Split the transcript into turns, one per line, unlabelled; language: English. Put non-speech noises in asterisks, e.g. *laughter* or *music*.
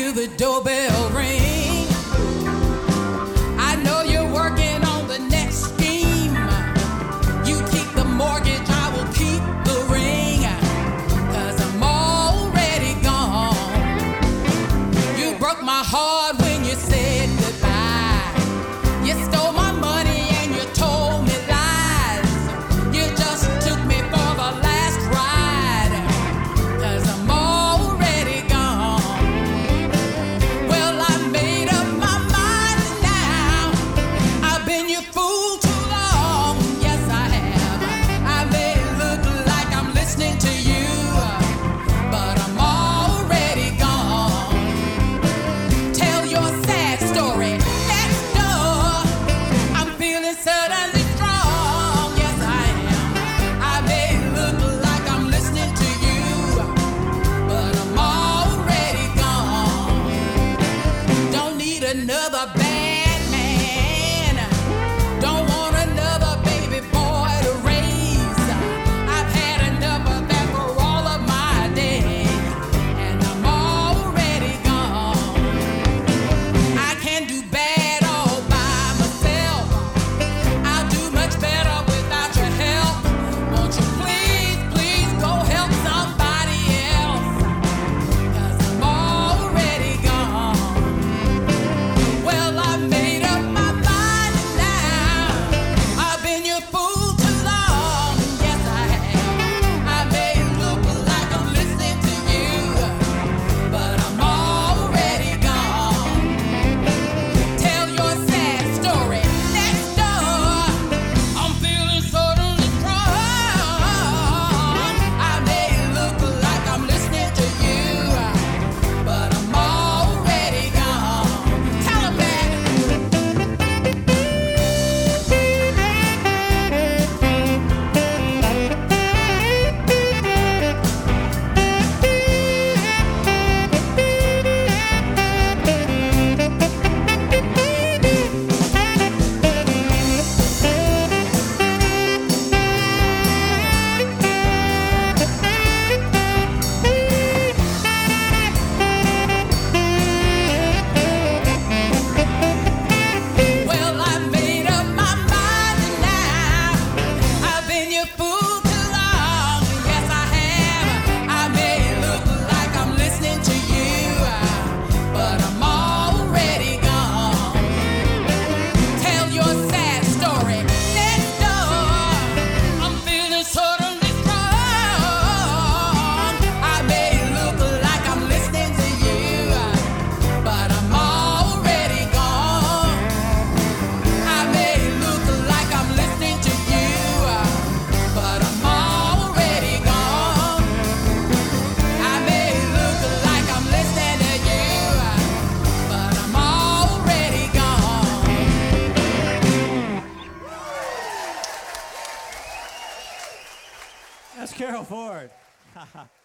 hear the doorbell ring. another bad man. Don't
wanna Carol Ford. *laughs*